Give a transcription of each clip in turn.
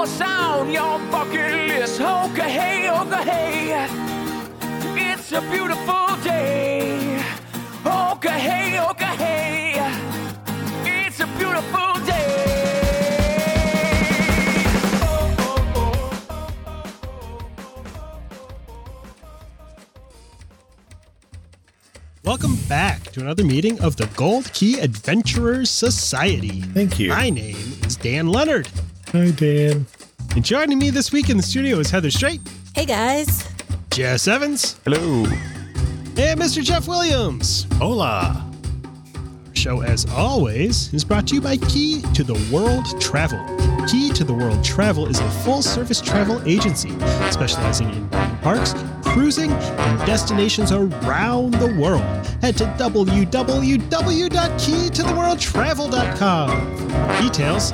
what's on your bucket list. Okay, hey, okay, hey. It's a beautiful day. Okay, hey, okay, hey. It's a beautiful day. Welcome back to another meeting of the Gold Key Adventurers Society. Thank you. My name is Dan Leonard, Hi, Dan. and joining me this week in the studio is Heather Straight, Hey guys. Jess Evans, Hello. and Mr. Jeff Williams. Hola. Our show, as always, is brought to you by Key to the World Travel. Key to the World Travel is a full service travel agency specializing in theme parks, cruising, and destinations around the world. Head to www.keytotheworldtravel.com for details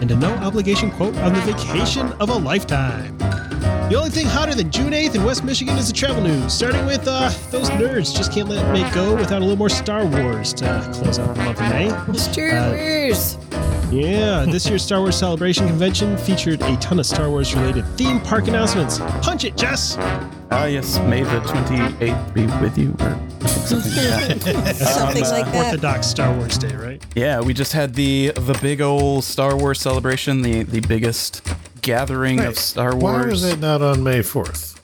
and a no obligation quote on the vacation of a lifetime. The only thing hotter than June 8th in West Michigan is the travel news, starting with uh, those nerds just can't let May go without a little more Star Wars to close out the month of May. Star Uh, Wars. Yeah, this year's Star Wars Celebration Convention featured a ton of Star Wars related theme park announcements. Punch it, Jess! Ah, yes, May the 28th be with you, or something like that. Something Um, like that. Orthodox Star Wars Day, right? Yeah, we just had the the big old Star Wars celebration, the the biggest gathering of Wait, Star Why Wars. was it not on May 4th?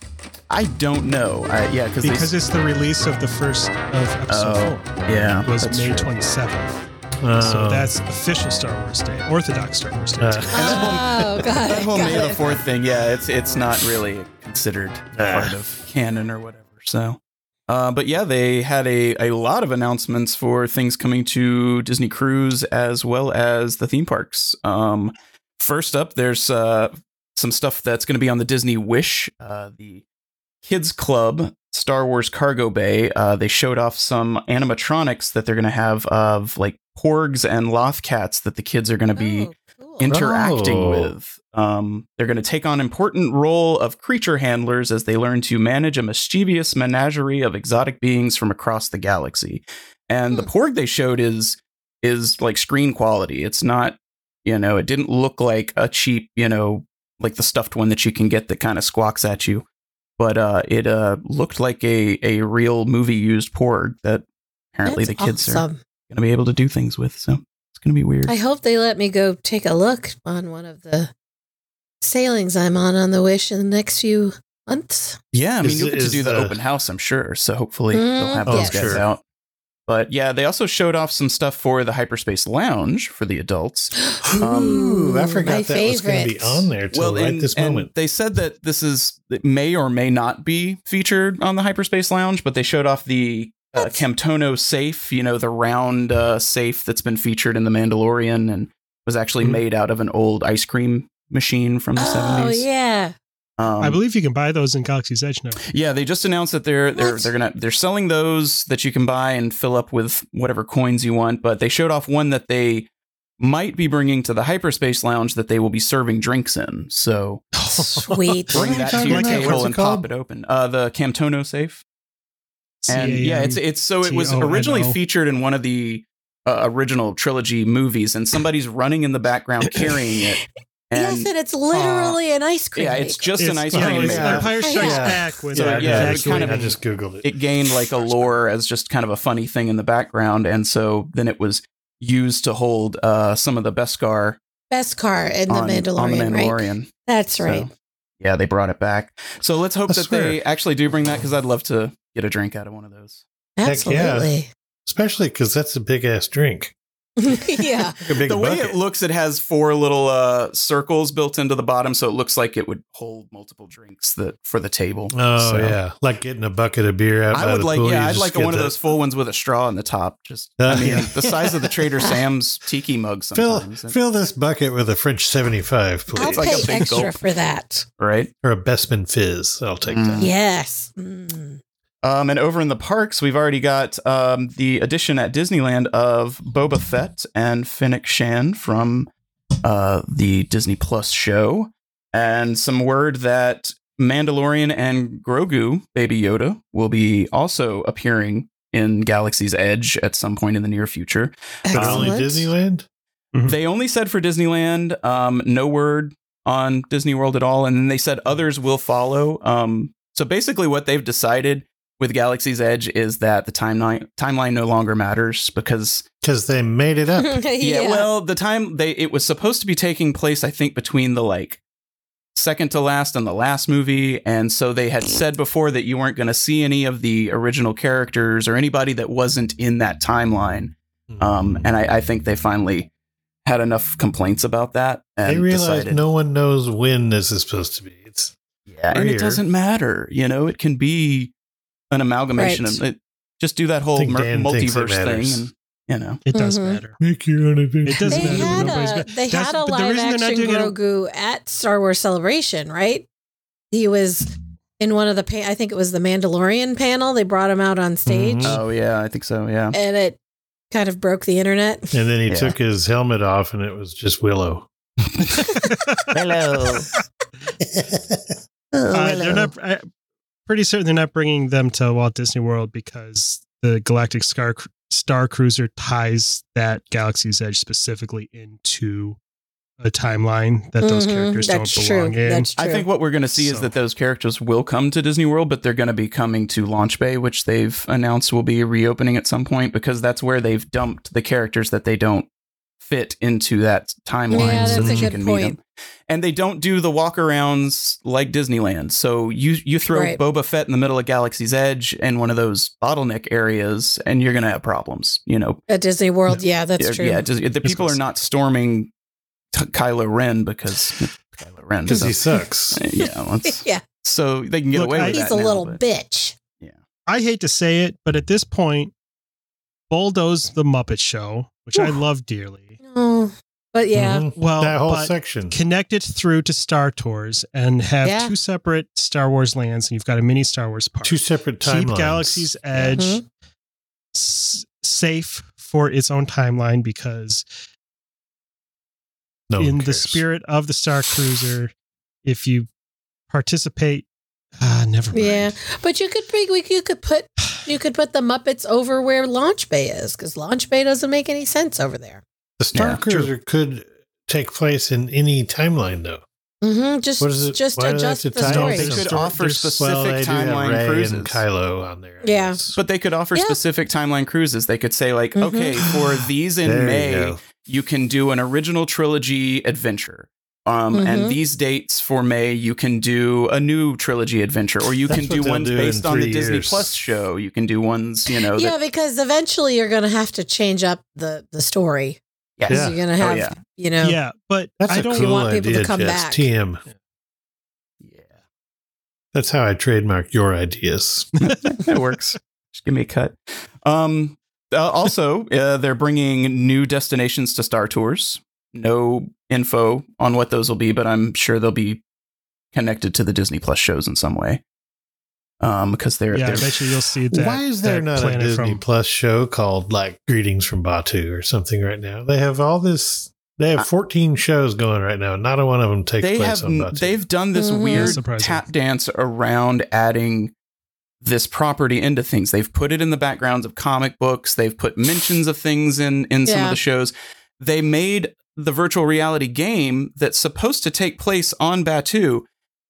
I don't know. I, yeah, because Because it's the release of the first of episode Oh, four. yeah, It was that's May true. 27th. Uh, so that's official Star Wars Day, Orthodox Star Wars Day. Uh. Oh, got that it. whole May the. Fourth thing. Yeah, it's it's not really considered part of canon or whatever. So. Uh, but yeah, they had a, a lot of announcements for things coming to Disney Cruise as well as the theme parks. Um, first up, there's uh, some stuff that's going to be on the Disney Wish, uh, the Kids Club Star Wars Cargo Bay. Uh, they showed off some animatronics that they're going to have of like porgs and loth-cats that the kids are going to be Oh, cool. interacting Oh. with. Um, they're going to take on important role of creature handlers as they learn to manage a mischievous menagerie of exotic beings from across the galaxy. And the Hmm. porg they showed is is like screen quality. It's not, you know, it didn't look like a cheap, you know, like the stuffed one that you can get that kind of squawks at you. But uh, it uh, looked like a, a real movie used porg that apparently That's the kids are awesome. Going to be able to do things with. So it's going to be weird. I hope they let me go take a look on one of the sailings I'm on on the Wish in the next few months. Yeah, I mean, Is- you'll get to do the, the- open house, I'm sure. So hopefully they'll Mm, have Oh, those guys sure. out. But yeah, they also showed off some stuff for the Hyperspace Lounge for the adults. Um, Ooh, I forgot my that was going to be on there till right and, this and moment. they said that this is it may or may not be featured on the Hyperspace Lounge, but they showed off the uh, What? Camtono safe, you know, the round uh, safe that's been featured in The Mandalorian and was actually Mhm. made out of an old ice cream machine from the Oh 70s. yeah. Um, I believe you can buy those in Galaxy's Edge now. Yeah, they just announced that they're they're What? they're gonna they're selling those that you can buy and fill up with whatever coins you want. But they showed off one that they might be bringing to the hyperspace lounge that they will be serving drinks in. So Sweet. Bring that to talking your about? table What's it and pop it open. Uh, the Camtono safe, and yeah, it's it's so it was originally featured in one of the uh, original trilogy movies, and somebody's running in the background carrying it. And yes, and it's literally an ice cream. yeah, it's maker. just an ice yeah, cream. it's maker. Empire Strikes Yeah. Back with So, uh, yeah, it exactly. kind of- I just googled it. it gained like a lore as just kind of a funny thing in the background, and so then it was used to hold uh, some of the Beskar best car in the Mandalorian, on the right? Mandalorian. That's So, right. yeah, they brought it back. So let's hope I that they actually do bring that because I'd love to get a drink out of one of those. Heck yeah. Absolutely. Especially because that's a big ass drink. yeah. Like a big the way it looks, it has four little uh, circles built into the bottom, so it looks like it would hold multiple drinks that for the table. Oh So- yeah, like getting a bucket of beer out. I by would the like, pool, yeah, I'd like get one of those full ones with a straw in the top. Just, Uh, I mean, yeah. the size of the Trader Sam's tiki mug Fill sometimes, fill this bucket with a French seventy five, I'll please, like a pay big extra gulp. for that. right? or a Bespin Fizz. I'll take Mm. that. Yes. Mm. Um, and over in the parks, we've already got um, the addition at Disneyland of Boba Fett and Fennec Shand from uh, the Disney Plus show, and some word that Mandalorian and Grogu, Baby Yoda, will be also appearing in Galaxy's Edge at some point in the near future. But only Excellent. Disneyland. Mhm. They only said for Disneyland, um, no word on Disney World at all, and then they said others will follow. Um, so basically, what they've decided with Galaxy's Edge is that the timeline timeline no longer matters because Because they made it up. yeah. yeah, well, the time they it was supposed to be taking place, I think, between the like second to last and the last movie, and so they had said before that you weren't going to see any of the original characters or anybody that wasn't in that timeline. Um, and I, I think they finally had enough complaints about that and they realized decided, no one knows when this is supposed to be. It's yeah, and it doesn't matter. You know, it can be an amalgamation Right. it. Just do that whole mer- Dan thinks it multiverse thing, and you know, It does Mhm. matter. make your own adventure. It doesn't They matter. had a got- they That's- had a but the live reason they're not action doing it- Grogu at Star Wars Celebration, right? He was in one of the pa- I think it was the Mandalorian panel. They brought him out on stage, Mhm. oh yeah, I think so. Yeah, and it kind of broke the internet. And then he Yeah. took his helmet off, and it was just Willow. hello. Uh, they're not. I, pretty certain they're not bringing them to Walt Disney World because the Galactic Star Star Cruiser ties that Galaxy's Edge specifically into a timeline that those Mhm, characters don't that's belong true. in. That's true. I think what we're going to see is that those characters will come to Disney World, but they're going to be coming to Launch Bay, which they've announced will be reopening at some point because that's where they've dumped the characters that they don't fit into that timeline Yeah, so that's that a you good can point. meet them. And they don't do the walkarounds like Disneyland. So you you throw Right. Boba Fett in the middle of Galaxy's Edge and one of those bottleneck areas, and you're going to have problems. You know, at Disney World, yeah, that's yeah, true. yeah, the people are not storming t- Kylo Ren because Kylo Ren Because he sucks. yeah, let's- yeah, so they can get Look, away I- with he's a now, little but- bitch. Yeah, I hate to say it, but at this point, bulldoze the Muppet Show, which I love dearly. But yeah, Mhm. Well, that whole section. connect it through to Star Tours and have Yeah. two separate Star Wars lands, and you've got a mini Star Wars park. Two separate Keep timelines. Galaxy's Edge Mhm. s- safe for its own timeline because No one in the spirit of the Star Cruiser, if you participate, ah, never mind. yeah. But you could bring, you could put you could put the Muppets over where Launch Bay is because Launch Bay doesn't make any sense over there. The Star Yeah, Cruiser could take place in any timeline, though. Mm-hmm. Just What is it? just Why adjust the to tie story. They could offer specific well, they do have timeline Rey cruises. and Kylo on there. Yeah. But they could offer Yeah. specific timeline cruises. They could say like, Mhm. okay, for these in There you May, you can do an original trilogy adventure. Um, Mhm. And these dates for May, you can do a new trilogy adventure, or you That's can do ones do based on the three Disney. Plus show. You can do ones, you know, yeah, that, because eventually you're going to have to change up the the story. Yes. 'Cause Yeah. You're going to Oh, have, yeah. you know, Yeah, but That's I a don't You cool want people to idea, come Jess. back. TM. yeah. That's how I trademark your ideas. it works. Just give me a cut. Um, uh, also, uh, they're bringing new destinations to Star Tours. No info on what those will be, but I'm sure they'll be connected to the Disney Plus shows in some way. Um, because they're, yeah, I they're bet you you'll see that. Why is there that not a Disney from- Plus show called like Greetings from Batuu or something right now? They have all this. They have 14 shows going right now. Not a one of them takes they place have on Batuu. they've done this Mhm. weird tap dance around adding this property into things. They've put it in the backgrounds of comic books. They've put mentions of things in in some of the shows. They made the virtual reality game that's supposed to take place on Batuu,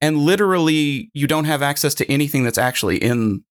and literally you don't have access to anything that's actually in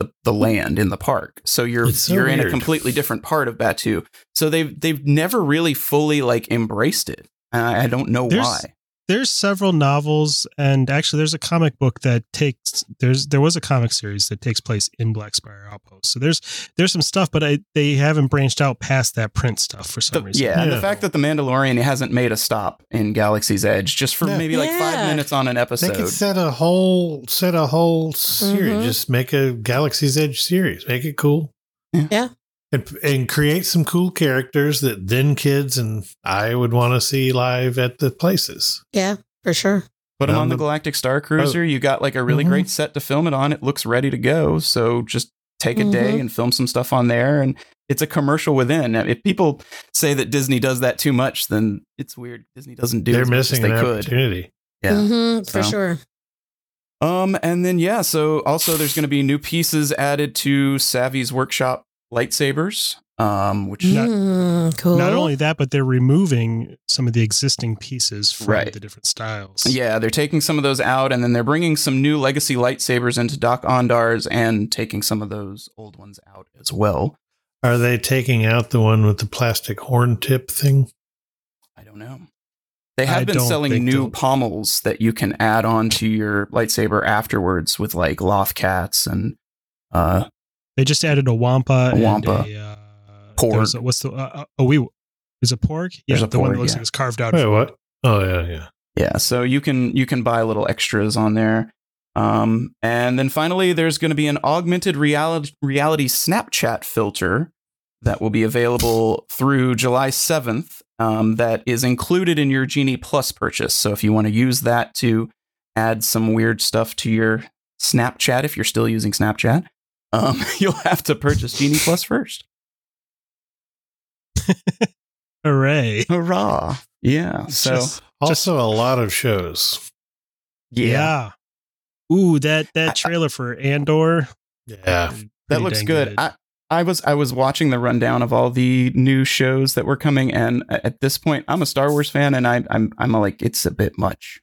the, the land in the park. So you're so you're in a completely different part of Batuu. So they've they've never really fully like embraced it. And I, I don't know There's- why. There's several novels, and actually, there's a comic book that takes there's there was a comic series that takes place in Black Spire Outpost. So there's there's some stuff, but I, they haven't branched out past that print stuff for some The- reason. yeah, and the fact that the Mandalorian hasn't made a stop in Galaxy's Edge just for Yeah. maybe like five minutes on an episode. They could set a whole set a whole series. Mhm. Just make a Galaxy's Edge series. Make it cool. Yeah. And, and create some cool characters that then kids and I would want to see live at the places. Yeah, for sure. Put them on the Galactic Star Cruiser. You got like a really Mhm. great set to film it on. It looks ready to go. So just take a day Mhm. and film some stuff on there. And it's a commercial within. If people say that Disney does that too much, then it's weird. Disney doesn't do They're as much as missing they an could. opportunity. Yeah. Mhm, for So- sure. Um, and then yeah, so also there's going to be new pieces added to Savi's workshop lightsabers. Um, which Not- Mm, cool. Not only that, but they're removing some of the existing pieces from Right. the different styles. Yeah, they're taking some of those out, and then they're bringing some new legacy lightsabers into Dok-Ondar's and taking some of those old ones out as well. Are they taking out the one with the plastic horn tip thing? I don't know. They have I been selling new they'll- pommels that you can add on to your lightsaber afterwards with like loth-cats and uh They just added a wampa. A and wampa. a, uh, Porg. there's a- what's the uh, uh, a wee? Is a pork? Yeah, There's a the one that porg, looks yeah. like it's carved out. Wait, what? Oh yeah, yeah. yeah, so you can you can buy little extras on there. Um and then finally there's going to be an augmented reality reality Snapchat filter that will be available through July 7th um, that is included in your Genie Plus purchase. So if you want to use that to add some weird stuff to your Snapchat, if you're still using Snapchat, um, you'll have to purchase Genie Plus first. Hooray! Hurrah! Yeah. So Just- Also, a lot of shows. yeah. Ooh, that that trailer for Andor. Yeah, that looks dang good. I, I was I was watching the rundown of all the new shows that were coming, and at this point, I'm a Star Wars fan, and I, I'm I'm like it's a bit much.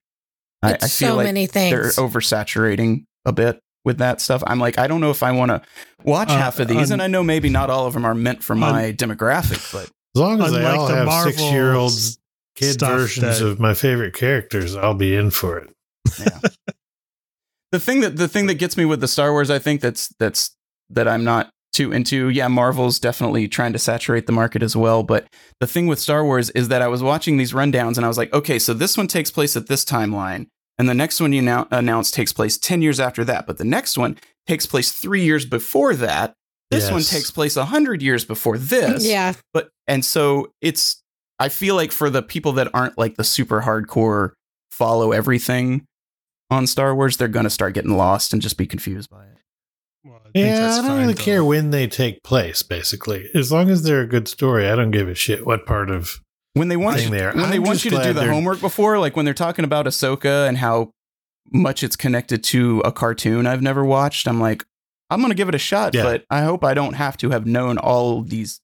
I, I feel so like many things. they're oversaturating a bit with that stuff. I'm like I don't know if I want to watch Uh, half of these, un- and I know maybe not all of them are meant for my demographic, but as long as they all the have Marvel six-year-old kid versions that- of my favorite characters, I'll be in for it. yeah. the thing that the thing that gets me with the Star Wars, I think that's that's that I'm not too into. Yeah, Marvel's definitely trying to saturate the market as well. But the thing with Star Wars is that I was watching these rundowns and I was like, okay, so this one takes place at this timeline, and the next one you now announce takes place ten years after that, but the next one takes place three years before that. This one takes place a hundred years before this. yeah. But and so it's I feel like for the people that aren't like the super hardcore follow everything on Star Wars, they're gonna start getting lost and just be confused by it. Well, I think Yeah, that's I don't fine, really though. care when they take place. Basically, as long as they're a good story, I don't give a shit what part of. When they want you, there. when they I'm want you to do the they're- homework before, like when they're talking about Ahsoka and how much it's connected to a cartoon I've never watched, I'm like, I'm gonna give it a shot, Yeah. but I hope I don't have to have known all these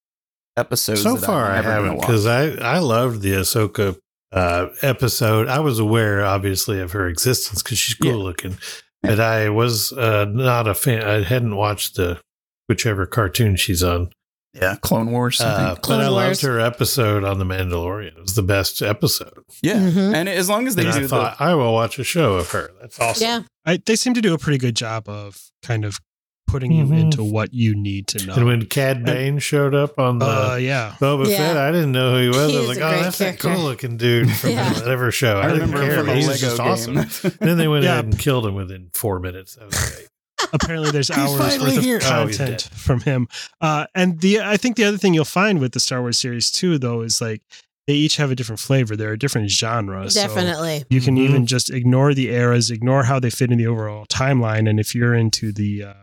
episodes. So that far, I haven't because I I loved the Ahsoka uh, episode. I was aware, obviously, of her existence because she's cool Yeah. looking, but I was uh, not a fan. I hadn't watched the whichever cartoon she's on. Yeah, Clone Wars. I Uh, think. but I Clone loved Wars. her episode on the Mandalorian. It was the best episode. yeah, Mhm. and as long as they and do I the I will watch a show of her. That's awesome. Yeah. I, they seem to do a pretty good job of kind of putting you Mhm. into what you need to know. And when Cad Bane showed up on the uh, yeah, Boba Yeah. Fett, I didn't know who he was. I He's was like, a oh, great that's that character. cool looking dude from Yeah. whatever show. I I, didn't remember him care. from a He's Lego just game. awesome. then they went Yeah. ahead and killed him within four minutes. That was great. Apparently there's He's hours finally worth of here. Oh, content from him. Uh, and the I think the other thing you'll find with the Star Wars series too, though, is like they each have a different flavor. There are a different genre. so Definitely. you can Mhm. even just ignore the eras, ignore how they fit in the overall timeline, and if you're into the uh,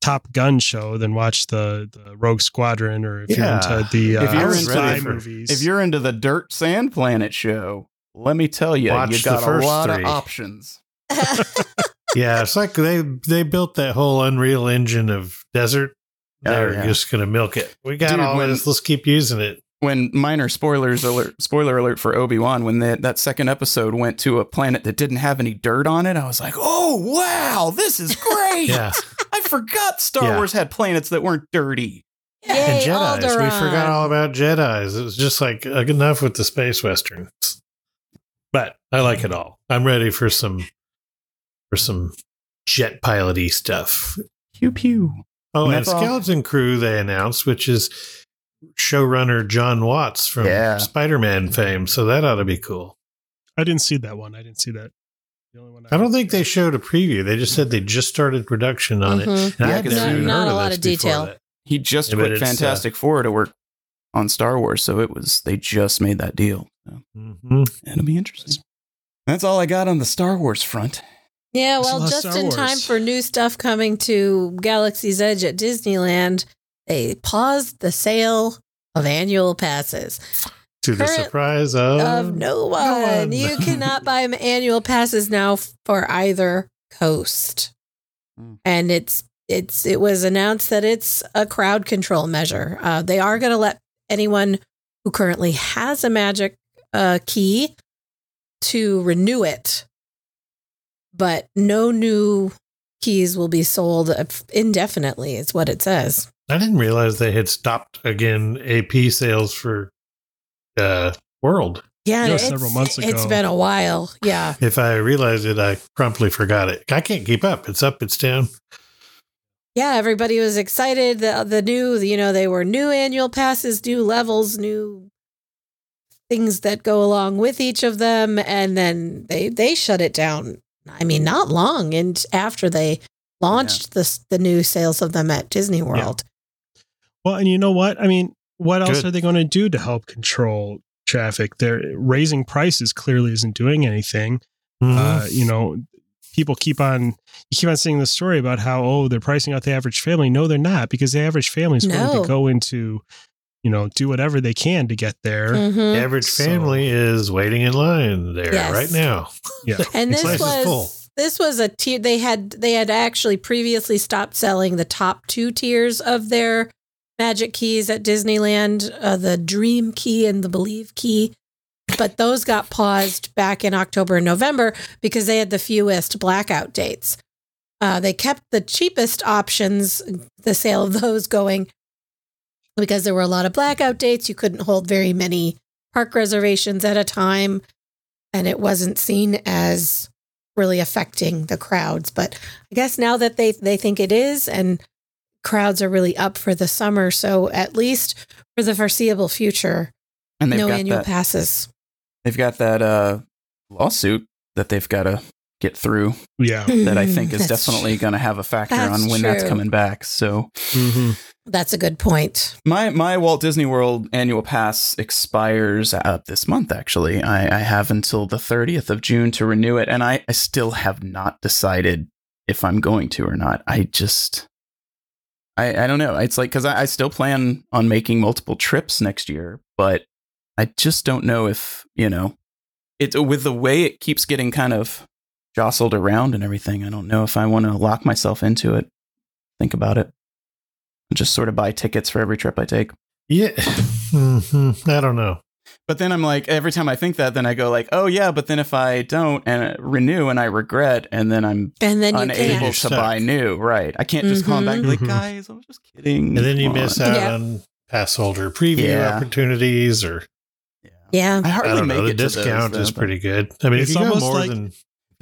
Top Gun show, then watch the the Rogue Squadron, or if Yeah. you're into the uh, If you're into- for- movies, if you're into the Dirt Sand Planet show, let me tell you, Watch you the got a first lot three. of options. Yeah, it's like they they built that whole Unreal Engine of desert. Oh, They're yeah. just gonna milk it. We got Dude, all when- this. Let's keep using it. When minor spoilers alert, spoiler alert for Obi Wan, when that that second episode went to a planet that didn't have any dirt on it, I was like, "Oh wow, this is great!" Yeah, I forgot Star Yeah. Wars had planets that weren't dirty. and Yay, Jedi's. We forgot all about Jedi's. It was just like uh, enough with the space westerns. But I like it all. I'm ready for some for some jet piloty stuff. Pew pew. Oh, And and, that's all. Skeleton Crew they announced, which is showrunner John Watts from Yeah. Spider-Man fame. So that ought to be cool. I didn't see that one. I didn't see that. The only one I don't think they showed a preview. They just said they just started production on Mhm. it. And Yeah, I had 'cause not- not heard a of lot of detail. that. He just Yeah, quit it's, uh, Fantastic Four to work on Star Wars, so it was they just made that deal. So Mhm. it'll be interesting. That's all I got on the Star Wars front. Yeah, well, just in time for new stuff coming to Galaxy's Edge at Disneyland, they paused the sale of annual passes. To the surprise of, of no one. one. You cannot buy annual passes now for either coast. Hmm. And it's it's it was announced that it's a crowd control measure. Uh, they are going to let anyone who currently has a magic uh, key to renew it, but no new keys will be sold indefinitely. Is what it says. I didn't realize they had stopped again AP sales for uh World. Yeah, Yeah, it's, several months ago. It's been a while. Yeah. If I realized it, I promptly forgot it. I can't keep up. It's up, it's down. yeah, everybody was excited. The the new, you know, they were new annual passes, new levels, new things that go along with each of them, and then they they shut it down. I mean, not long and after they launched the the new sales of them at Disney World. Well, and you know what? I mean, what else Good. are they going to do to help control traffic? They're raising prices clearly isn't doing anything. Mm-hmm. Uh, you know, people keep on you keep on seeing the story about how oh they're pricing out the average family. No, they're not because the average family is willing No. to go into, you know, do whatever they can to get there. Mhm. The average So- family is waiting in line there Yes. right now. Yeah, And this nice. Full. was this was a tier they had they had actually previously stopped selling the top two tiers of their magic keys at Disneyland, uh, the Dream Key and the Believe Key. But those got paused back in October and November because they had the fewest blackout dates. Uh, they kept the cheapest options, the sale of those going because there were a lot of blackout dates. You couldn't hold very many park reservations at a time, and it wasn't seen as really affecting the crowds. But I guess now that they they think it is, and crowds are really up for the summer, so at least for the foreseeable future, And no got annual that passes. they've got that uh lawsuit that they've got to get through yeah. that I think is That's definitely going to have a factor on when that's coming back. So Mhm. That's a good point. My my Walt Disney World annual pass expires uh, this month. Actually, I, I have until the thirtieth of June to renew it, and I, I still have not decided if I'm going to or not. I just, I I don't know. It's like because I, I still plan on making multiple trips next year, but I just don't know if you know it with the way it keeps getting kind of jostled around and everything. I don't know if I want to lock myself into it. Think about it just sort of buy tickets for every trip I take. Yeah. Mhm. I don't know. But then I'm like, every time I think that, then I go like, oh yeah, but then if I don't and renew and I regret, and then I'm And then unable to buy new, right? I can't just call them back and be like, Mhm. guys, I was just kidding. And then you Come miss on." out Yeah. on pass holder preview Yeah. opportunities or Yeah. I I hardly don't make know. The it to those, discount though, is pretty good. I mean, It's if you go almost more like- than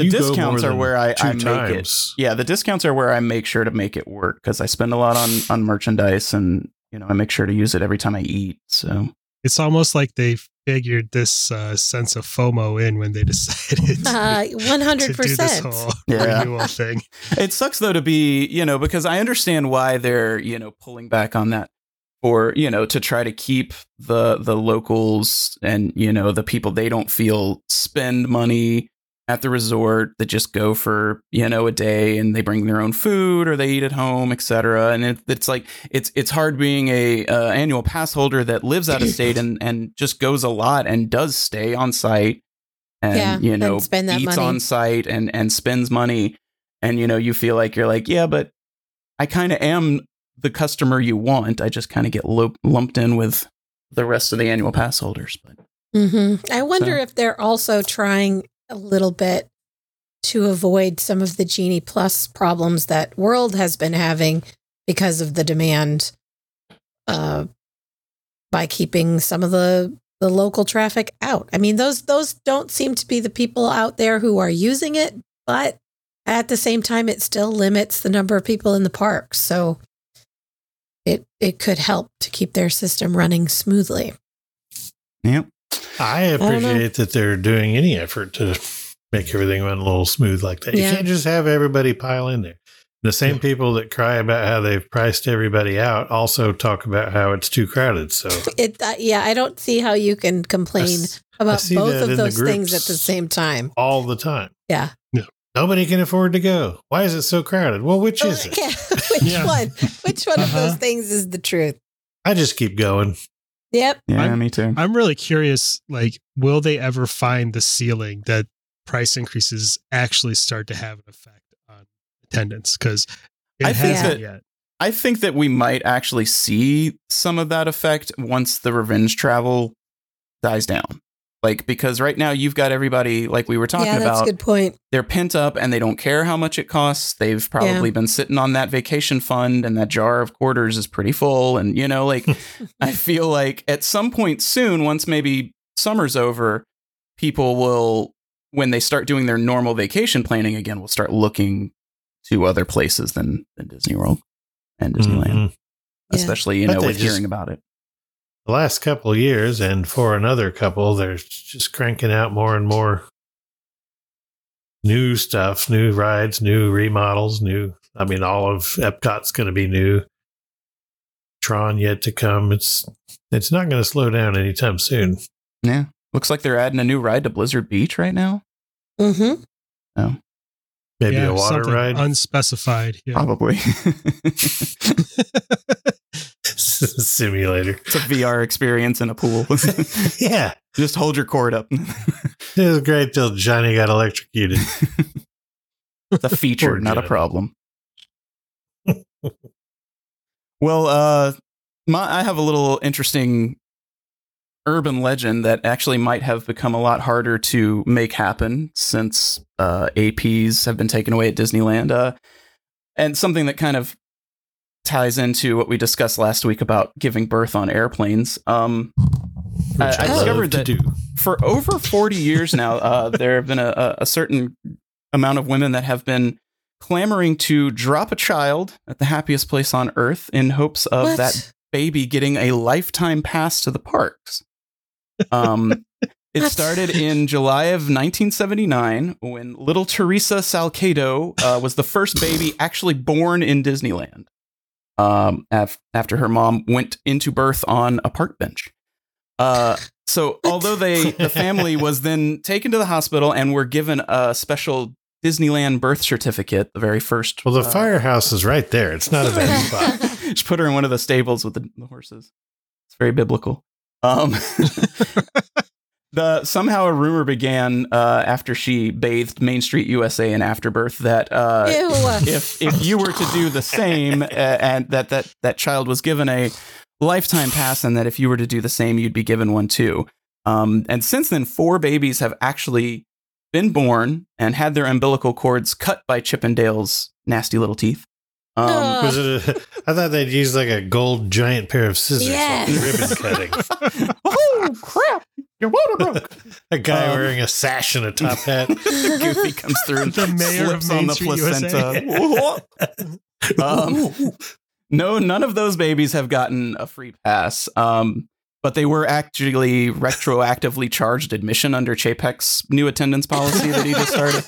The you discounts are where I, I make it. Yeah, the discounts are where I make sure to make it work because I spend a lot on on merchandise and you know I make sure to use it every time I eat. So It's almost like they figured this uh, sense of FOMO in when they decided to, Uh, to hundred do this percent. whole Yeah. renewal thing. It sucks though to be, you know, because I understand why they're, you know, pulling back on that or you know, to try to keep the the locals and, you know, the people they don't feel spend money at the resort that just go for, you know, a day and they bring their own food or they eat at home, etc. And it, it's like it's it's hard being a uh, annual pass holder that lives out of state and and just goes a lot and does stay on site and Yeah, you and know spend that eats money. on site and and spends money and you know you feel like you're like yeah but i kind of am the customer you want i just kind of get lo- lumped in with the rest of the annual pass holders but hmm I wonder So- if they're also trying a little bit to avoid some of the Genie Plus problems that World has been having because of the demand uh, by keeping some of the the local traffic out. I mean, those those don't seem to be the people out there who are using it, but at the same time, it still limits the number of people in the park. So it it could help to keep their system running smoothly. Yep. I don't know. appreciate that they're doing any effort to make everything run a little smooth like that. Yeah. You can't just have everybody pile in there. The same people that cry about how they've priced everybody out also talk about how it's too crowded. So It uh, yeah, I don't see how you can complain s- about see both of those things at the same time. all the time. Yeah. Nobody can afford to go. Why is it so crowded? Well, which is it? Yeah, which Yeah. one? Which one of Uh-huh. those things is the truth? I just keep going. Yep. Yeah, I'm- me too. I'm really curious. Like, will they ever find the ceiling that price increases actually start to have an effect on attendance? Because it I think hasn't that- yet. I think that we might actually see some of that effect once the revenge travel dies down. Like because right now you've got everybody like we were talking yeah, that's about. a good point. They're pent up and they don't care how much it costs. They've probably been sitting on that vacation fund and that jar of quarters is pretty full and you know like I feel like at some point soon once maybe summer's over people will when they start doing their normal vacation planning again will start looking to other places than than Disney World and Disneyland Mhm. Yeah. especially you But know with just- hearing about it. The last couple of years, and for another couple, they're just cranking out more and more new stuff, new rides, new remodels, new. I mean, all of Epcot's going to be new. Tron yet to come. It's it's not going to slow down anytime soon. Yeah, looks like they're adding a new ride to Blizzard Beach right now. Mm-hmm. Maybe Yeah, a water ride, unspecified. Yeah. Probably. simulator. it's a VR experience in a pool. yeah, Just hold your cord up. it was great till Johnny got electrocuted. It's a feature, not a problem. well, uh, my, I have a little interesting urban legend that actually might have become a lot harder to make happen since uh, APs have been taken away at Disneyland. Uh, and something that kind of ties into what we discussed last week about giving birth on airplanes. Um, I- I discovered that- do. for over 40 years now, uh, there have been a, a, a certain amount of women that have been clamoring to drop a child at the happiest place on earth in hopes of What? that baby getting a lifetime pass to the parks. Um, it started in July of 1979 when little Teresa Salcedo uh, was the first baby actually born in Disneyland. Um, af- after her mom went into birth on a park bench. Uh, so although they the family was then taken to the hospital and were given a special Disneyland birth certificate, the very first. Well, the uh, firehouse is right there. It's not a bad spot. just put her in one of the stables with the, the horses. It's very biblical. Um, the somehow a rumor began uh, after she bathed Main Street USA in Afterbirth that uh, if if you were to do the same uh, and that that that child was given a lifetime pass and that if you were to do the same you'd be given one too um, and since then four babies have actually been born and had their umbilical cords cut by chippendale's nasty little teeth um, Ugh. Was it? A, I thought they'd use like a gold giant pair of scissors, like Yes. ribbon cutting. oh crap your water broke A guy Um, wearing a sash and a top hat. goofy comes through and The mayor of slips on the Street, placenta Um, no, none of those babies have gotten a free pass. Um, but they were actually retroactively charged admission under Chapek's new attendance policy that he just started.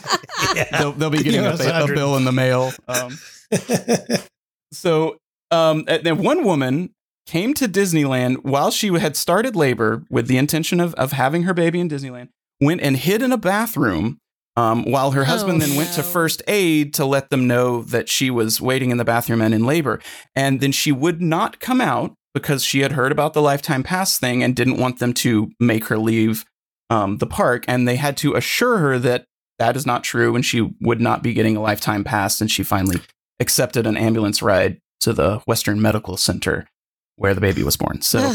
They'll, they'll be getting a, a bill in the mail. Um, so um, and then one woman came to Disneyland while she had started labor with the intention of, of having her baby in Disneyland, went and hid in a bathroom um, while her husband Oh, then went to first aid to let them know that she was waiting in the bathroom and in labor. And then she would not come out because she had heard about the lifetime pass thing and didn't want them to make her leave um, the park. And they had to assure her that that is not true and she would not be getting a lifetime pass. And she finally accepted an ambulance ride to the Western Medical Center where the baby was born. So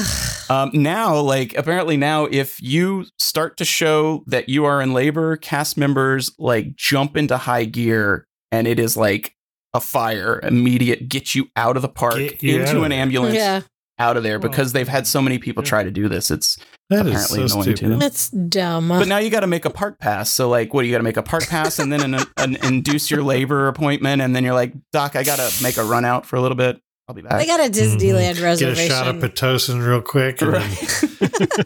um, now, like apparently now, if you start to show that you are in labor, cast members like jump into high gear, and it is like a fire, immediate, get you out of the park Get you into of an ambulance, yeah. out of there because they've had so many people try to do this. It's That is apparently so annoying to them. stupid. It's dumb. but now you got to make a park pass. So like, what do you got to make a park pass and then an, an induce your labor appointment, and then you're like, Doc, I got to make a run out for a little bit. I'll be back. they got a Disneyland reservation. Get a shot of Pitocin real quick and Right.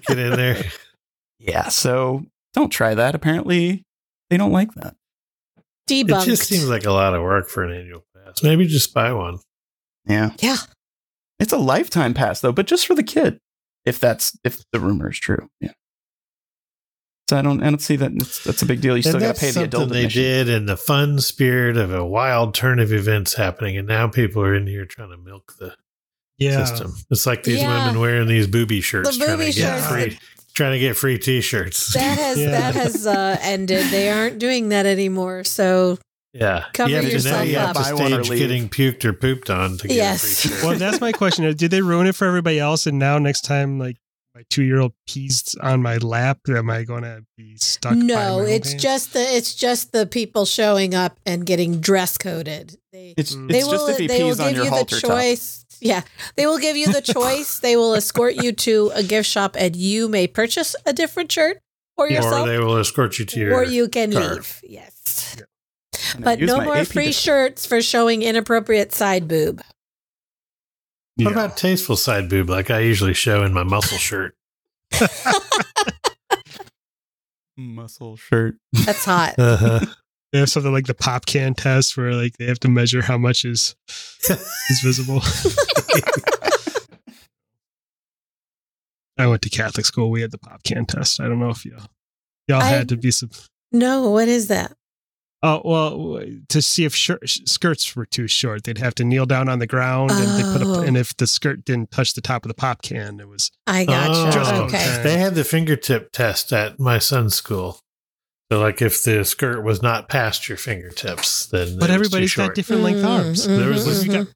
get in there. yeah. So don't try that. Apparently, they don't like that. Debunked. It just seems like a lot of work for an annual pass. Maybe just buy one. Yeah. yeah. It's a lifetime pass though, but just for the kid. If that's if the rumor is true. Yeah. So I don't I don't see that it's, that's a big deal. You still got to pay the something adult they admission. did in the fun spirit of a wild turn of events happening, and now people are in here trying to milk the Yeah. system. It's like these Yeah. women wearing these booby shirts, The trying booby to get shirts. free, trying to get free T-shirts. That has Yeah. that has uh, ended. They aren't doing that anymore. So yeah, Cover you have to, now yourself you have up. to Buy one or stage getting puked or pooped on to get Yes. a free shirt. Well, that's my question. Did they ruin it for everybody else? And now next time, like my two year old pees on my lap, am I going to be stuck? by my no, it's pants? just the it's just the people showing up and getting dress coded. They It's, Mm. it's they just will if he they will on give your you the halter top. choice. Yeah, they will give you the choice. they will escort you to a gift shop, and you may purchase a different shirt for or yourself, Or they will escort you to your. or you can car. leave. Yes, And I but no more AP free discount. shirts for showing inappropriate side boob. Yeah. What about tasteful side boob, like I usually show in my muscle shirt? muscle shirt. That's hot. Uh-huh. They have something like the pop can test where like they have to measure how much is is visible. I went to Catholic school. We had the pop can test. I don't know if y'all y'all I- had to be some. No, what is that? Oh well, to see if shir- skirts were too short, they'd have to kneel down on the ground and they put Oh. up. And if the skirt didn't touch the top of the pop can, it was I gotcha. Oh, okay. They had the fingertip test at my son's school. So, like, if the skirt was not past your fingertips, then But it was too everybody's got different length Mm, arms. mhm, There was What if you mhm. got-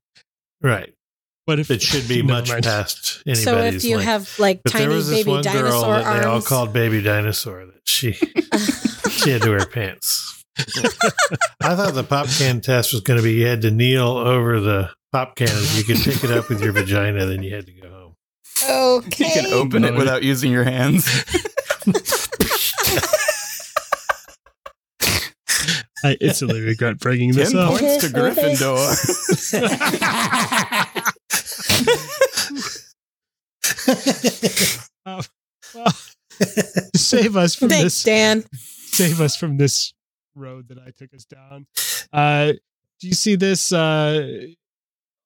right. But if It should be much mind. past anybody's. So if you length. have like but tiny baby one girl dinosaur that they all called baby dinosaur that she she had to wear pants. I thought the pop can test was going to be you had to kneel over the pop can. If you could pick it up with your vagina, then you had to go home. okay. You can open it without using your hands. I instantly regret bringing this Ten up. points to Gryffindor. Uh, well, save us from Thanks, this. Dan. Save us from this road that I took us down. Uh, do you see this uh,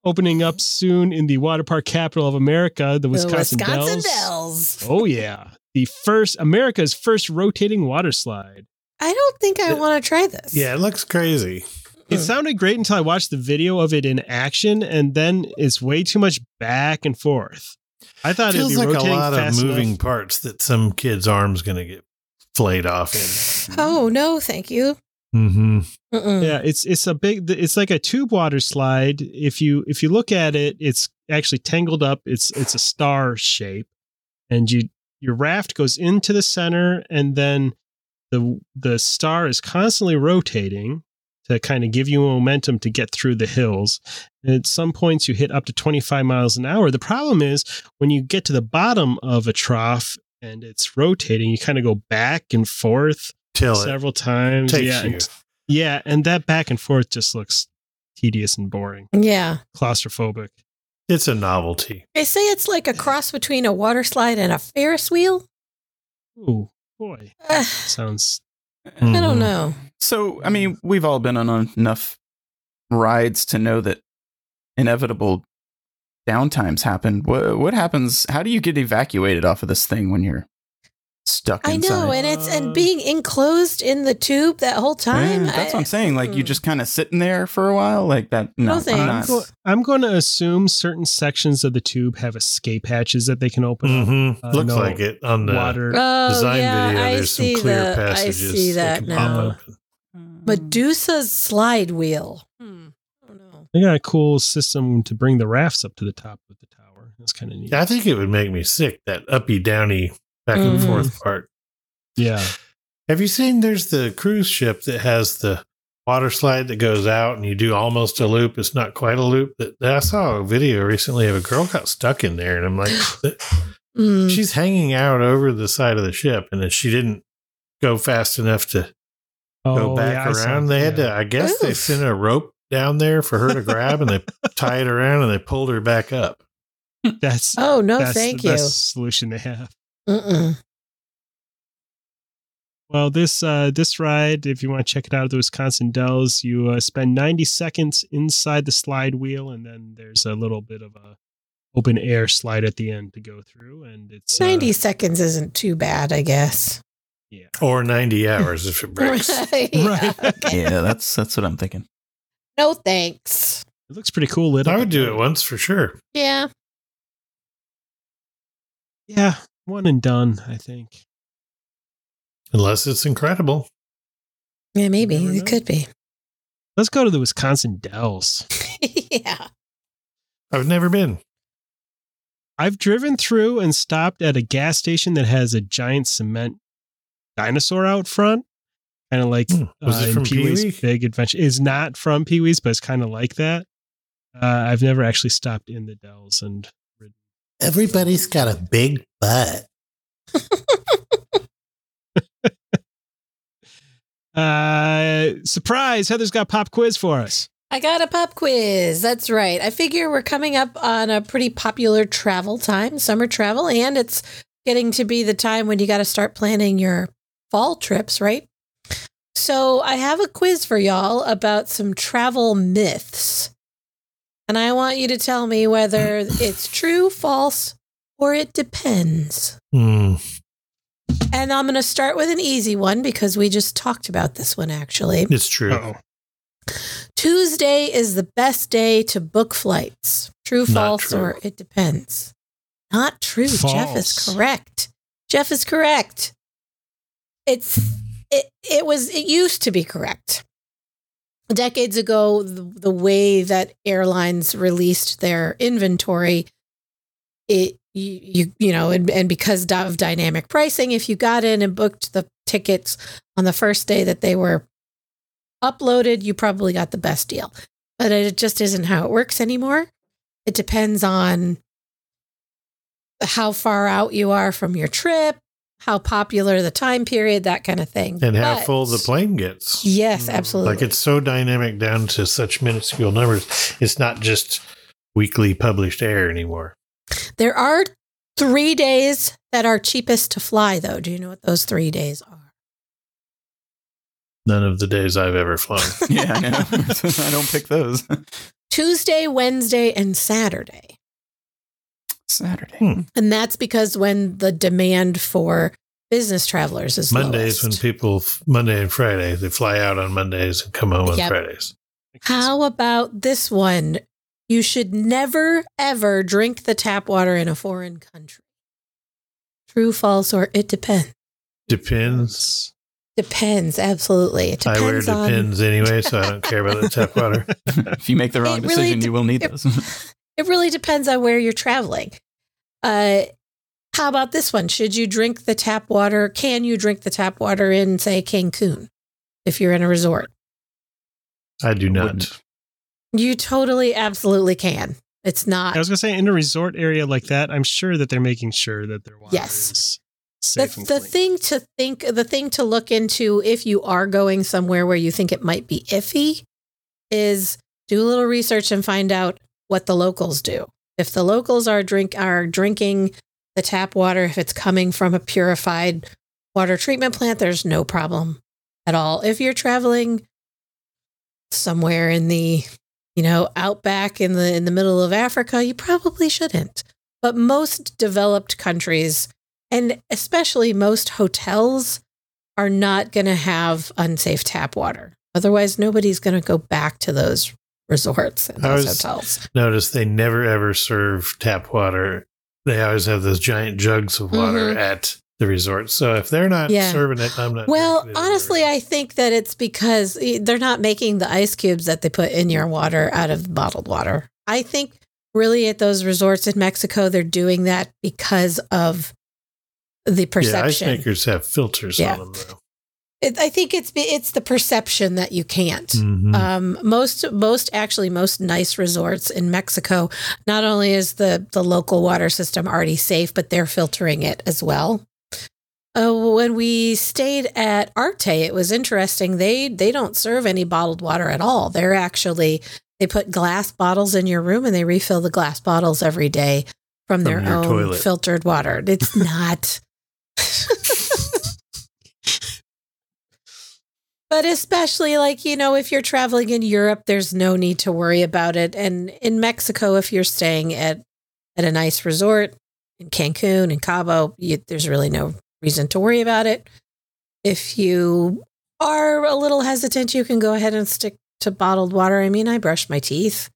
opening up soon in the water park capital of America, the Wisconsin, the Wisconsin Dells? Dells. Oh yeah, the first America's first rotating water slide. I don't think I want to try this. yeah, it looks crazy. It sounded great until I watched the video of it in action, and then it's way too much back and forth. I thought feels it'd be like a rotating lot of moving enough. parts that some kid's arm's going to get flayed off in. Oh no, thank you. Mm-hmm. Mm-mm. Yeah, it's it's a big. It's like a tube water slide. If you if you look at it, it's actually tangled up. It's it's a star shape, and you your raft goes into the center, and then the the star is constantly rotating to kind of give you momentum to get through the hills. And at some points, you hit up to twenty five miles an hour. The problem is when you get to the bottom of a trough and it's rotating, you kind of go back and forth Till it several times. takes yeah, you. and- yeah, and that back and forth just looks tedious and boring, Yeah. claustrophobic. It's a novelty. They say it's like a cross between a water slide and a Ferris wheel. Ooh, boy, Uh, sounds. I Mm-hmm. don't know. So, I mean, we've all been on enough rides to know that inevitable downtimes happen. What, what happens? How do you get evacuated off of this thing when you're stuck inside? I know, and it's and being enclosed in the tube that whole time. Yeah, that's I- what I'm saying. Like you Mm. just kind of sitting there for a while, like that. No, No thanks. I'm I'm, not. go- I'm going to assume certain sections of the tube have escape hatches that they can open. Mm-hmm. Uh, Looks no like it on the Water. Oh design yeah, video. I There's see some clear that. I passages. see that can pop now. Medusa's slide wheel. Hmm. No. They got a cool system to bring the rafts up to the top of the tower. That's kind of neat. I think it would make me sick that uppy downy back and Mhm. forth part. Yeah. Have you seen? There's the cruise ship that has the water slide that goes out and you do almost a loop. It's not quite a loop. That I saw a video recently of a girl got stuck in there, and I'm like, Mm. she's hanging out over the side of the ship, and then she didn't go fast enough to go Oh, back yeah, I saw- around. They had to, I guess, they sent a rope down there for her to grab, and they tie it around and they pulled her back up. That's Oh no, that's thank the you. best solution they have. Mm-mm. Well, this uh, this ride, if you want to check it out at the Wisconsin Dells, you uh, spend 90 seconds inside the slide wheel, and then there's a little bit of a open air slide at the end to go through, and it's uh, Ninety seconds isn't too bad, I guess. yeah. Or 90 hours if it breaks. Yeah, Right. okay. Yeah, that's that's what I'm thinking. No thanks. It looks pretty cool. Lit I would do it once for sure. Yeah. Yeah, one and done. I think. Unless it's incredible. Yeah, maybe. It know. could be. Let's go to the Wisconsin Dells. yeah. I've never been. I've driven through and stopped at a gas station that has a giant cement dinosaur out front, kind of like Hmm. Was uh, it from Pee-wee's Pee-wee? Big Adventure. Is not from Pee Wee's, but it's kind of like that. Uh, I've never actually stopped in the Dells, and Everybody's got a big butt. uh, surprise, Heather's got pop quiz for us. I got a pop quiz. That's right. I figure we're coming up on a pretty popular travel time, summer travel, and it's getting to be the time when you got to start planning your fall trips, right? So I have a quiz for y'all about some travel myths. And I want you to tell me whether it's true, false, or it depends. Hmm. And I'm going to start with an easy one because we just talked about this one actually. It's true. Uh-oh. Tuesday is the best day to book flights. True, Not false, true. or it depends. Not true. Jeff is correct. Jeff is correct. It's it it was it used to be correct. Decades ago, the, the way that airlines released their inventory, it you you, you know, and, and because of dynamic pricing, if you got in and booked the tickets on the first day that they were uploaded, you probably got the best deal. But it just isn't how it works anymore. It depends on how far out you are from your trip, how popular the time period, that kind of thing. And how But- full the plane gets. Yes, mm. absolutely. Like it's so dynamic down to such minuscule numbers. It's not just weekly published air anymore. there are three days that are cheapest to fly, though. Do you know what those three days are? None of the days I've ever flown. Yeah, I know. I don't pick those. Tuesday, Wednesday, and Saturday. Saturday. Hmm. And that's because when the demand for business travelers is Mondays when people Monday and Friday they fly out on Mondays and come home on Yep. Fridays. How about this one? You should never, ever drink the tap water in a foreign country. True, false, or it depends. Depends. Depends, absolutely. It I depends wear on. depends anyway, so I don't care about the tap water. if you make the wrong It really decision, de- you will need it- those. It really depends on where you're traveling. Uh, how about this one? Should you drink the tap water? Can you drink the tap water in, say, Cancun if you're in a resort? I do not. You totally, absolutely can. It's not. I was gonna say in a resort area like that, I'm sure that they're making sure that their water Yes. is the, safe and the clean. thing to think the thing to look into if you are going somewhere where you think it might be iffy is do a little research and find out what the locals do. If the locals are drink are drinking the tap water if it's coming from a purified water treatment plant there's no problem at all. If you're traveling somewhere in the you know outback in the in the middle of africa you probably shouldn't. But most developed countries and especially most hotels are not going to have unsafe tap water. Otherwise, nobody's going to go back to those resorts and those hotels. Notice they never ever serve tap water. They always have those giant jugs of water Mhm. at the resort. So if they're not Yeah. serving it, I'm not. Well, honestly. I think that it's because they're not making the ice cubes that they put in your water out of bottled water. I think really at those resorts in Mexico, they're doing that because of the yeah, ice makers have filters Yeah. on them though. It, I think it's it's the perception that you can't. Mhm. Um, most most actually most nice resorts in Mexico. Not only is the the local water system already safe, but they're filtering it as well. Uh, when we stayed at Arte, it was interesting. They they don't serve any bottled water at all. They're actually they put glass bottles in your room and they refill the glass bottles every day from, From their own toilet. filtered water. It's not. But especially like, you know, if you're traveling in Europe, there's no need to worry about it. And in Mexico, if you're staying at, at a nice resort in Cancun and Cabo, you, there's really no reason to worry about it. If you are a little hesitant, you can go ahead and stick to bottled water. I mean, I brush my teeth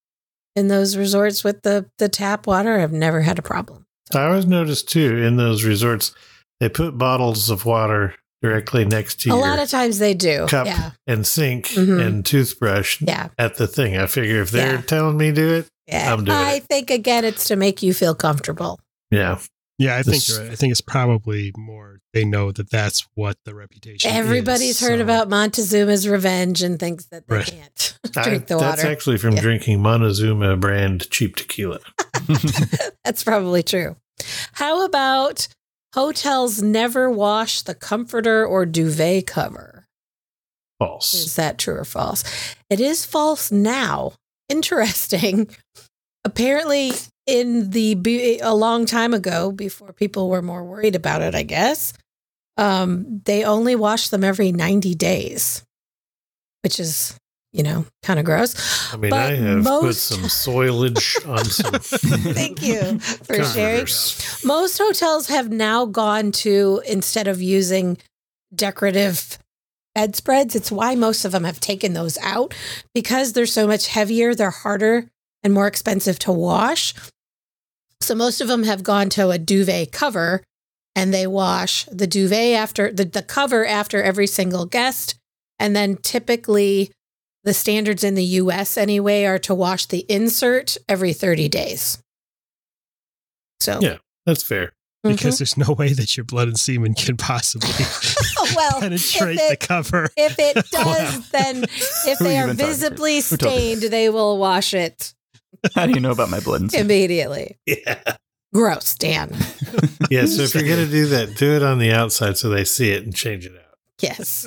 in those resorts with the, the tap water. I've never had a problem. I always noticed too in those resorts, they put bottles of water directly next to A your lot of times they do. cup Yeah. and sink Mhm. and toothbrush Yeah. at the thing. I figure if they're Yeah. telling me to do it, Yeah. I'm doing it. I it. think again, it's to make you feel comfortable. yeah. Yeah, I think This- you're right. I think it's probably more they know that that's what the reputation. Everybody's is, heard so- about Montezuma's revenge and thinks that they Right. can't I- drink the water. that's actually from Yeah. drinking Montezuma brand cheap tequila. That's probably true. How about hotels never wash the comforter or duvet cover? False. Is that true or false? It is false now. Interesting. Apparently, in the a long time ago, before people were more worried about it, I guess, um, they only wash them every ninety days, which is you know kind of gross. I mean, but I have put some soilage on some. Thank you for sharing. Most hotels have now gone to instead of using decorative bedspreads. It's why most of them have taken those out because they're so much heavier, they're harder and more expensive to wash. So most of them have gone to a duvet cover and they wash the duvet after the, the cover after every single guest. And then typically the standards in the US anyway are to wash the insert every 30 days. So Yeah. That's fair. Mm-hmm. because there's no way that your blood and semen can possibly well, penetrate if the it, cover. if it does, Wow. then if Who they are been talking to? visibly Who told you? stained, they will wash it How do you know about my blood and semen? immediately. Yeah. Gross, Dan. Yeah. So if you're going to do that, do it on the outside so they see it and change it out. Yes.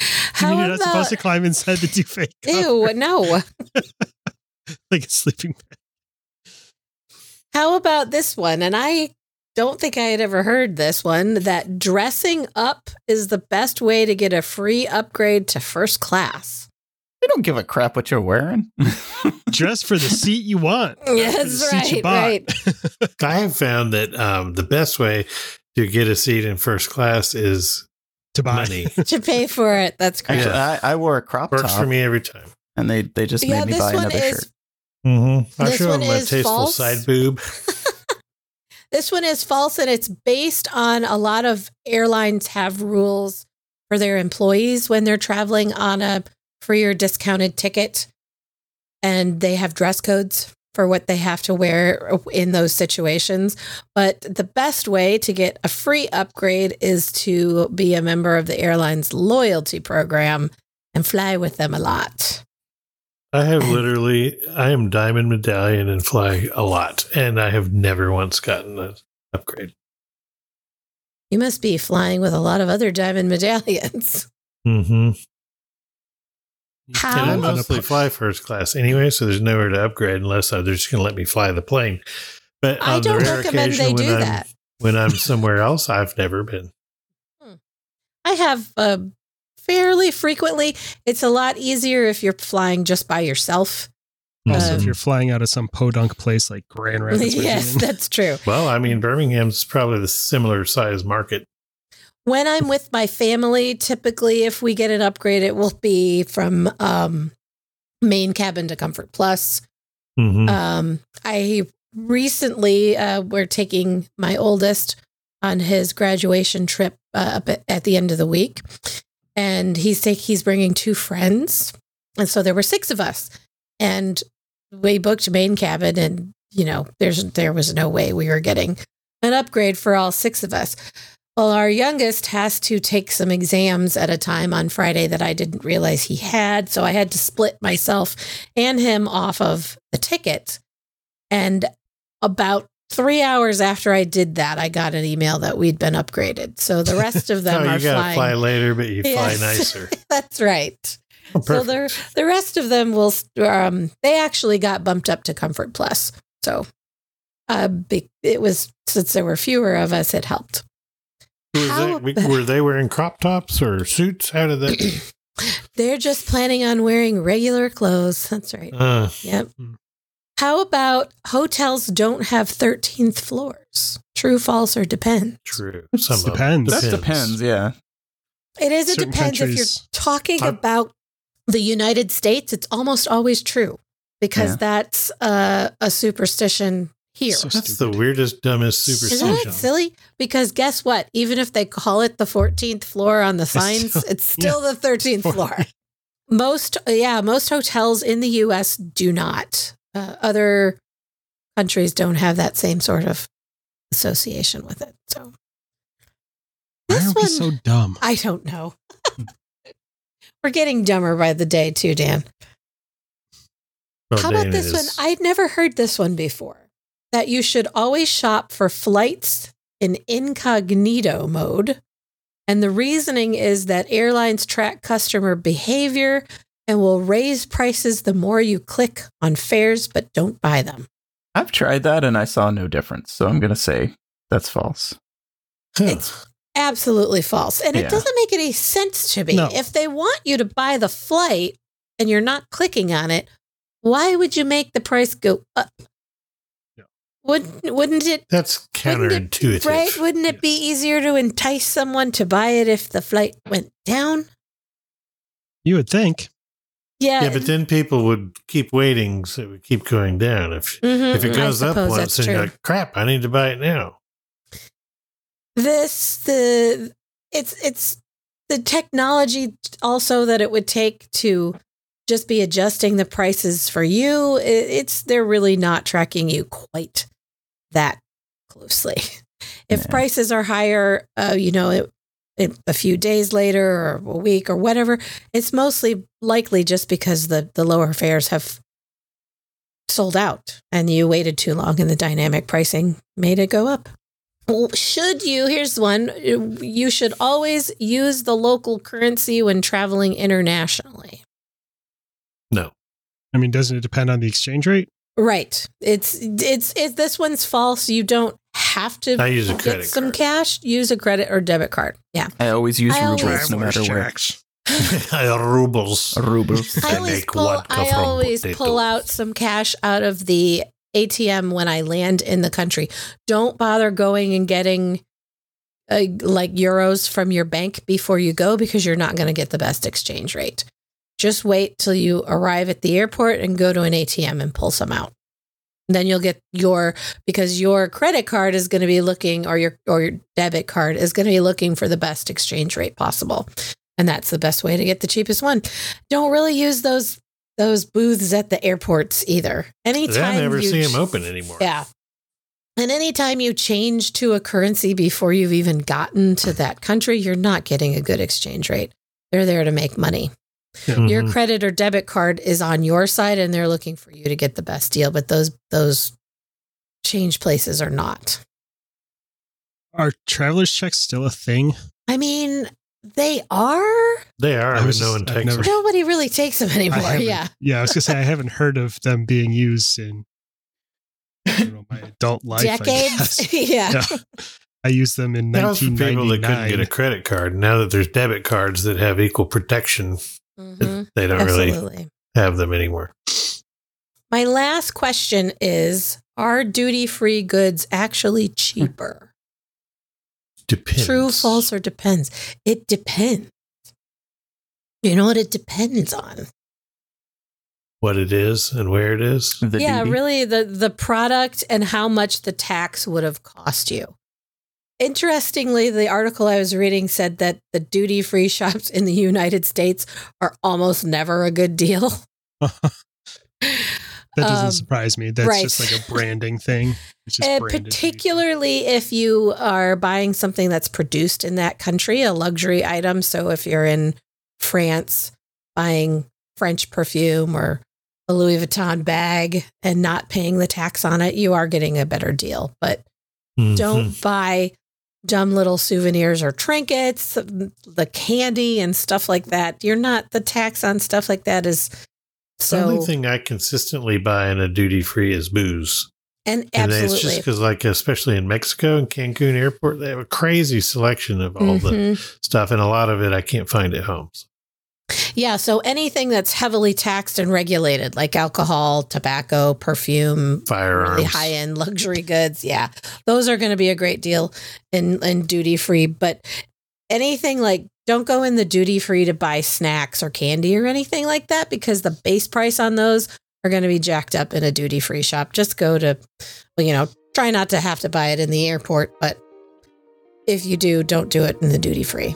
You How mean you're not supposed to climb inside the duvet cover ew? No. like a sleeping bag. How about this one? And I don't think I had ever heard this one. That dressing up is the best way to get a free upgrade to first class. They don't give a crap what you're wearing. Dress for the seat you want. Dress for the Yes, seat you right, right. I have found that um, the best way to get a seat in first class is To buy. money. to pay for it. That's great. Actually, I, I wore a crop Works top, for me every time. and they they just Yeah, made me buy another is shirt. Mm-hmm. I'll This show one them a is tasteful false. side boob. This one is false and it's based on a lot of airlines have rules for their employees when they're traveling on a free or discounted ticket and they have dress codes for what they have to wear in those situations. But the best way to get a free upgrade is to be a member of the airline's loyalty program and fly with them a lot. I have literally, I am diamond medallion and fly a lot, and I have never once gotten an upgrade. You must be flying with a lot of other diamond medallions. Mm-hmm. How? And I Open a mostly pu- fly first class anyway, so there's nowhere to upgrade unless they're just going to let me fly the plane. But I don't rare recommend they do I'm, that. when I'm somewhere else, I've never been. I have uh, fairly frequently. It's a lot easier if you're flying just by yourself. Also, Um, if you're flying out of some podunk place like Grand Rapids, yes, Michigan. that's true. Well, I mean, Birmingham's probably the similar size market. When I'm with my family, typically if we get an upgrade, it will be from um, main cabin to Comfort Plus. Mm-hmm. Um, I recently uh, we're taking my oldest on his graduation trip uh, up at, at the end of the week, and he's take he's bringing two friends, and so there were six of us, and we booked main cabin, and you know there's there was no way we were getting an upgrade for all six of us. Well, our youngest has to take some exams at a time on Friday that I didn't realize he had. So I had to split myself and him off of the ticket. And about three hours after I did that, I got an email that we'd been upgraded. So the rest of them oh, are flying. fly later, but you fly Yes. nicer. That's right. Oh, So the the rest of them will um they actually got bumped up to comfort plus. So uh it was since there were fewer of us it helped. Was how they- about- were they wearing crop tops or suits? How did that? They're just planning on wearing regular clothes. That's right. Uh, Yep. Hmm. How about hotels don't have 13th floors? True, false, or depends? true. Some of depends. That depends. Yeah. It is. It Certain depends. If you're talking I- about the United States, it's almost always true because Yeah. that's uh, a superstition here. So That's stupid. the weirdest, dumbest Isn't superstition. that silly? Because guess what? Even if they call it the 14th floor on the signs, still- it's still the 13th floor. Most, yeah, most hotels in the US do not. Uh, other countries don't have that same sort of association with it. So Why this are we one, so dumb? I don't know. We're getting dumber by the day, too, Dan. Well, How about Dana this one? I'd never heard this one before. That you should always shop for flights in incognito mode. And the reasoning is that airlines track customer behavior and will raise prices the more you click on fares but don't buy them. I've tried that and I saw no difference. So I'm going to say that's false. It's absolutely false. And Yeah. it doesn't make any sense to me. No. If they want you to buy the flight and you're not clicking on it, why would you make the price go up? Yeah. Wouldn't wouldn't it That's Wouldn't it- counterintuitive. right? Wouldn't it be easier to entice someone to buy it if the flight went down? You would think. Yeah. Yeah, but then people would keep waiting, so it would keep going down. If Mhm, if it goes up once, that's then you're like, crap, I need to buy it now. this the it's it's the technology also that it would take to just be adjusting the prices for you it's they're really not tracking you quite that closely if Yeah. prices are higher uh, you know it, it, a few days later or a week or whatever it's mostly likely just because the the lower fares have sold out and you waited too long and the dynamic pricing made it go up well, should you? Here's one. You should always use the local currency when traveling internationally. No. I mean, doesn't it depend on the exchange rate? Right. It's it's it's this one's false. You don't have to I use a get credit some card. cash. Use a credit or debit card. Yeah. I always use I always- rubles no matter where. Rubles. Rubles. I I always pull. I always pull out some cash out of the ATM when I land in the country. Don't bother going and getting uh, like euros from your bank before you go because you're not going to get the best exchange rate. Just wait till you arrive at the airport and go to an ATM and pull some out. Then you'll get your because your credit card is going to be looking or your or your debit card is going to be looking for the best exchange rate possible. And that's the best way to get the cheapest one. Don't really use those those booths at the airports either. Anytime I never see them ch- open anymore. Yeah. And anytime you change to a currency before you've even gotten to that country, you're not getting a good exchange rate. They're there to make money. Your Mhm. credit or debit card is on your side and they're looking for you to get the best deal, but those those change places are not. Are traveler's checks still a thing? I mean, they are. They are, I was no one takes never- Nobody really takes them anymore. Yeah. Yeah, I was gonna say I haven't heard of them being used in know, my adult life. I Decades. guess. yeah. Yeah. I used them in That was for people that couldn't get a credit card. Now that there's debit cards that have equal protection, Mhm. they don't really have them anymore. My last question is Are duty free goods actually cheaper? Depends. True, false, or depends? It depends. You know what it depends on? What it is and where it is. The yeah, duty. really the the product and how much the tax would have cost you. Interestingly, the article I was reading said that the duty free shops in the United States are almost never a good deal. That doesn't Um, surprise me. That's right. just like a branding thing. It's just and particularly if you are buying something that's produced in that country, a luxury item. So if you're in France buying French perfume or a Louis Vuitton bag and not paying the tax on it, you are getting a better deal. But Mhm. don't buy dumb little souvenirs or trinkets, the candy and stuff like that. You're not the tax on stuff like that is so. The only thing I consistently buy in a duty free is booze. and And it's just because, like, especially in Mexico and Cancun Airport, they have a crazy selection of all the Mhm. stuff, and a lot of it I can't find at home. Yeah, so anything that's heavily taxed and regulated, like alcohol, tobacco, perfume, Firearms. really high end luxury goods, yeah, those are going to be a great deal in, in duty free. But anything like don't go in the duty free to buy snacks or candy or anything like that because the base price on those are going to be jacked up in a duty free shop. Just go to, well, you know, try not to have to buy it in the airport, but if you do, don't do it in the duty free.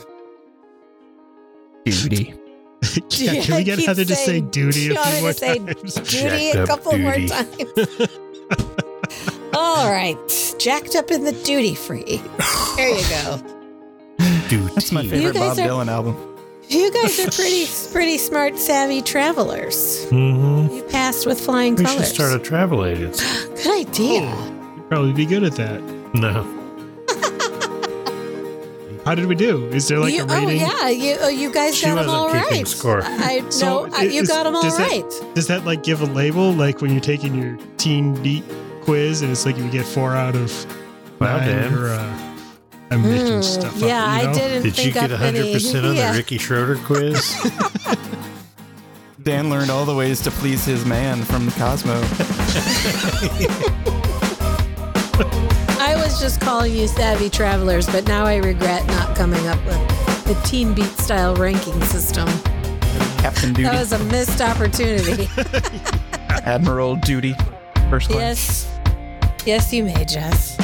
Duty. Yeah, Yeah, can we get Heather to say saying- duty a few more to say times? Judy Jacked a up couple more times. All right, jacked up in the duty free. There you go. Duty. That's my favorite Bob are- Dylan album. You guys are pretty, pretty smart, savvy travelers. Mm-hmm. You passed with flying We colors. should start a travel agency. Good idea. You'd probably be good at that. No. How did we do? Is there like you, a oh yeah, you oh, you guys She got them wasn't all keeping right. score. I So I, you is- got them all does that- Does that like give a label like when you're taking your teen beat quiz and it's like you get four out of Wow, nine or uh, I'm making Hmm, stuff up. yeah, you know? I didn't Did you get up 100% on yeah. the Ricky Schroder quiz? Dan learned all the ways to please his man from Cosmo. I was just calling you savvy travelers, but now I regret not coming up with the Teen Beat style ranking system. Captain Duty. That was a missed opportunity. Admiral Duty. First class. yes. Yes, you may, Jess.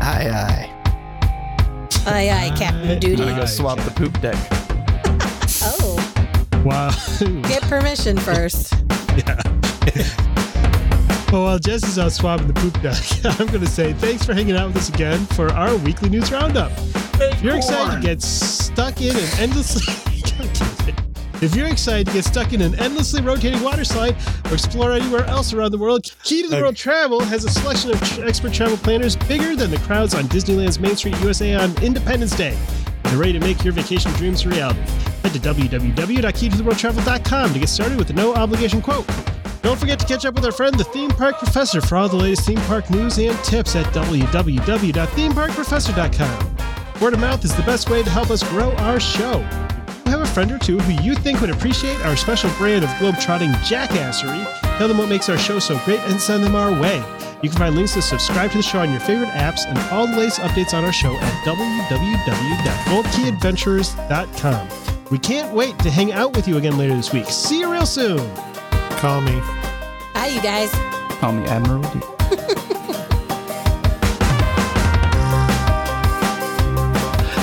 Aye, aye. Aye, aye, Captain Duty. I'm gonna go Aye, swap the poop deck. Oh, Wow. get permission first. yeah. Oh, well, while Jess is out swabbing the poop deck, I'm going to say thanks for hanging out with us again for our weekly news roundup. If you're excited to get stuck in an endlessly. If you're excited to get stuck in an endlessly rotating water slide or explore anywhere else around the world, Key to the World Travel has a selection of tr- expert travel planners bigger than the crowds on Disneyland's Main Street USA on Independence Day. They're ready to make your vacation dreams a reality. Head to www.keytotheworldtravel.com to get started with a no obligation quote. Don't forget to catch up with our friend, the Theme Park Professor, for all the latest theme park news and tips at www.themeparkprofessor.com. Word of mouth is the best way to help us grow our show. You have a friend or two who you think would appreciate our special brand of globetrotting jackassery, tell them what makes our show so great and send them our way. You can find links to subscribe to the show on your favorite apps and all the latest updates on our show at www.goldkeyadventurers.com. We can't wait to hang out with you again later this week. See you real soon. Call me. Hi, you guys. Call me Admiral Duty.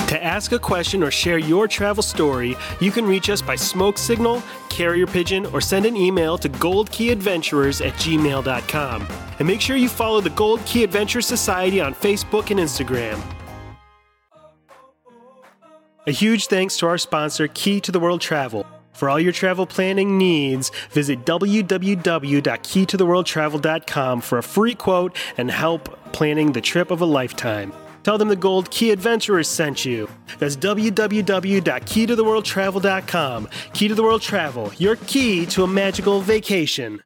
To ask a question or share your travel story, you can reach us by smoke signal, carrier pigeon, or send an email to goldkeyadventurers at gmail.com. And make sure you follow the Gold Key Adventure Society on Facebook and Instagram. A huge thanks to our sponsor, Key to the World Travel. For all your travel planning needs, visit www.keytotheworldtravel.com for a free quote and help planning the trip of a lifetime. Tell them the Gold Key Adventurers sent you. That's www.keytotheworldtravel.com. Key to the World Travel, your key to a magical vacation.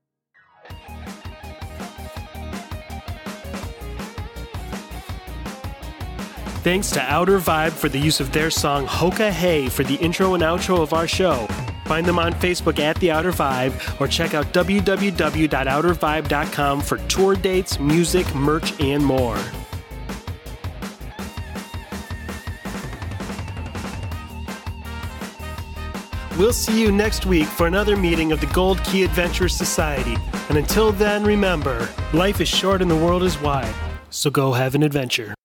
Thanks to Outer Vibe for the use of their song Hoka Hey for the intro and outro of our show. Find them on Facebook at The Outer Vibe or check out www.outervibe.com for tour dates, music, merch, and more. We'll see you next week for another meeting of the Gold Key Adventure Society. And until then, remember life is short and the world is wide. So go have an adventure.